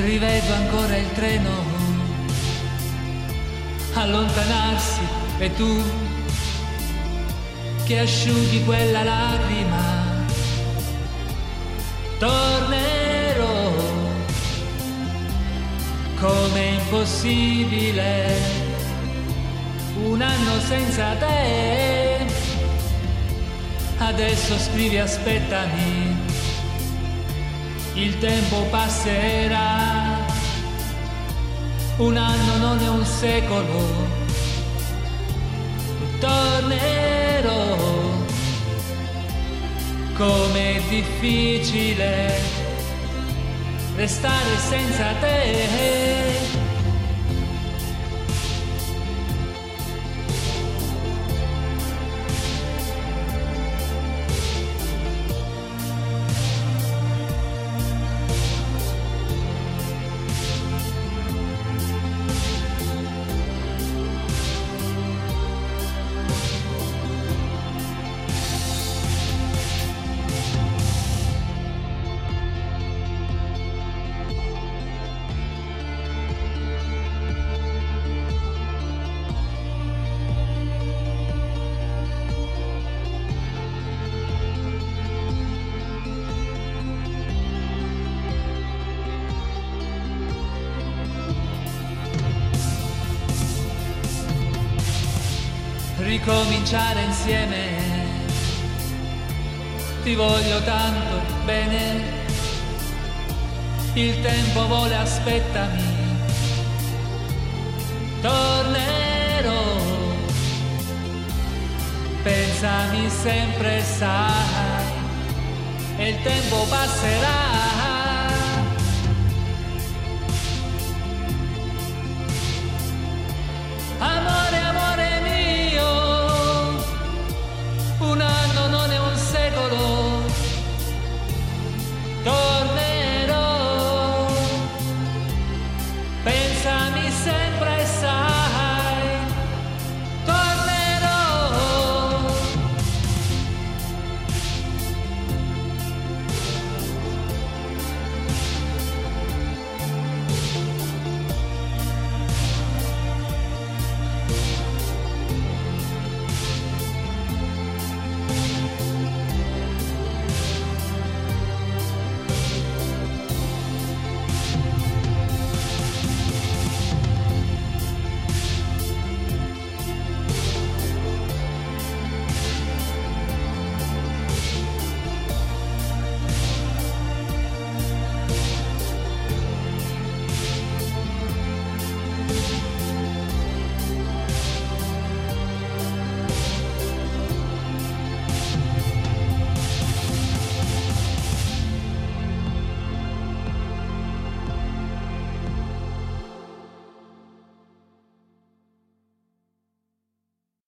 rivedo ancora il treno allontanarsi e tu che asciughi quella lacrima tornerò come impossibile un anno senza te. Adesso scrivi aspettami il tempo passerà, un anno non è un secolo, tornerò, com'è difficile restare senza te. Ricominciare insieme. Ti voglio tanto bene, il tempo vuole aspettami, tornerò, pensami sempre sai, e il tempo passerà.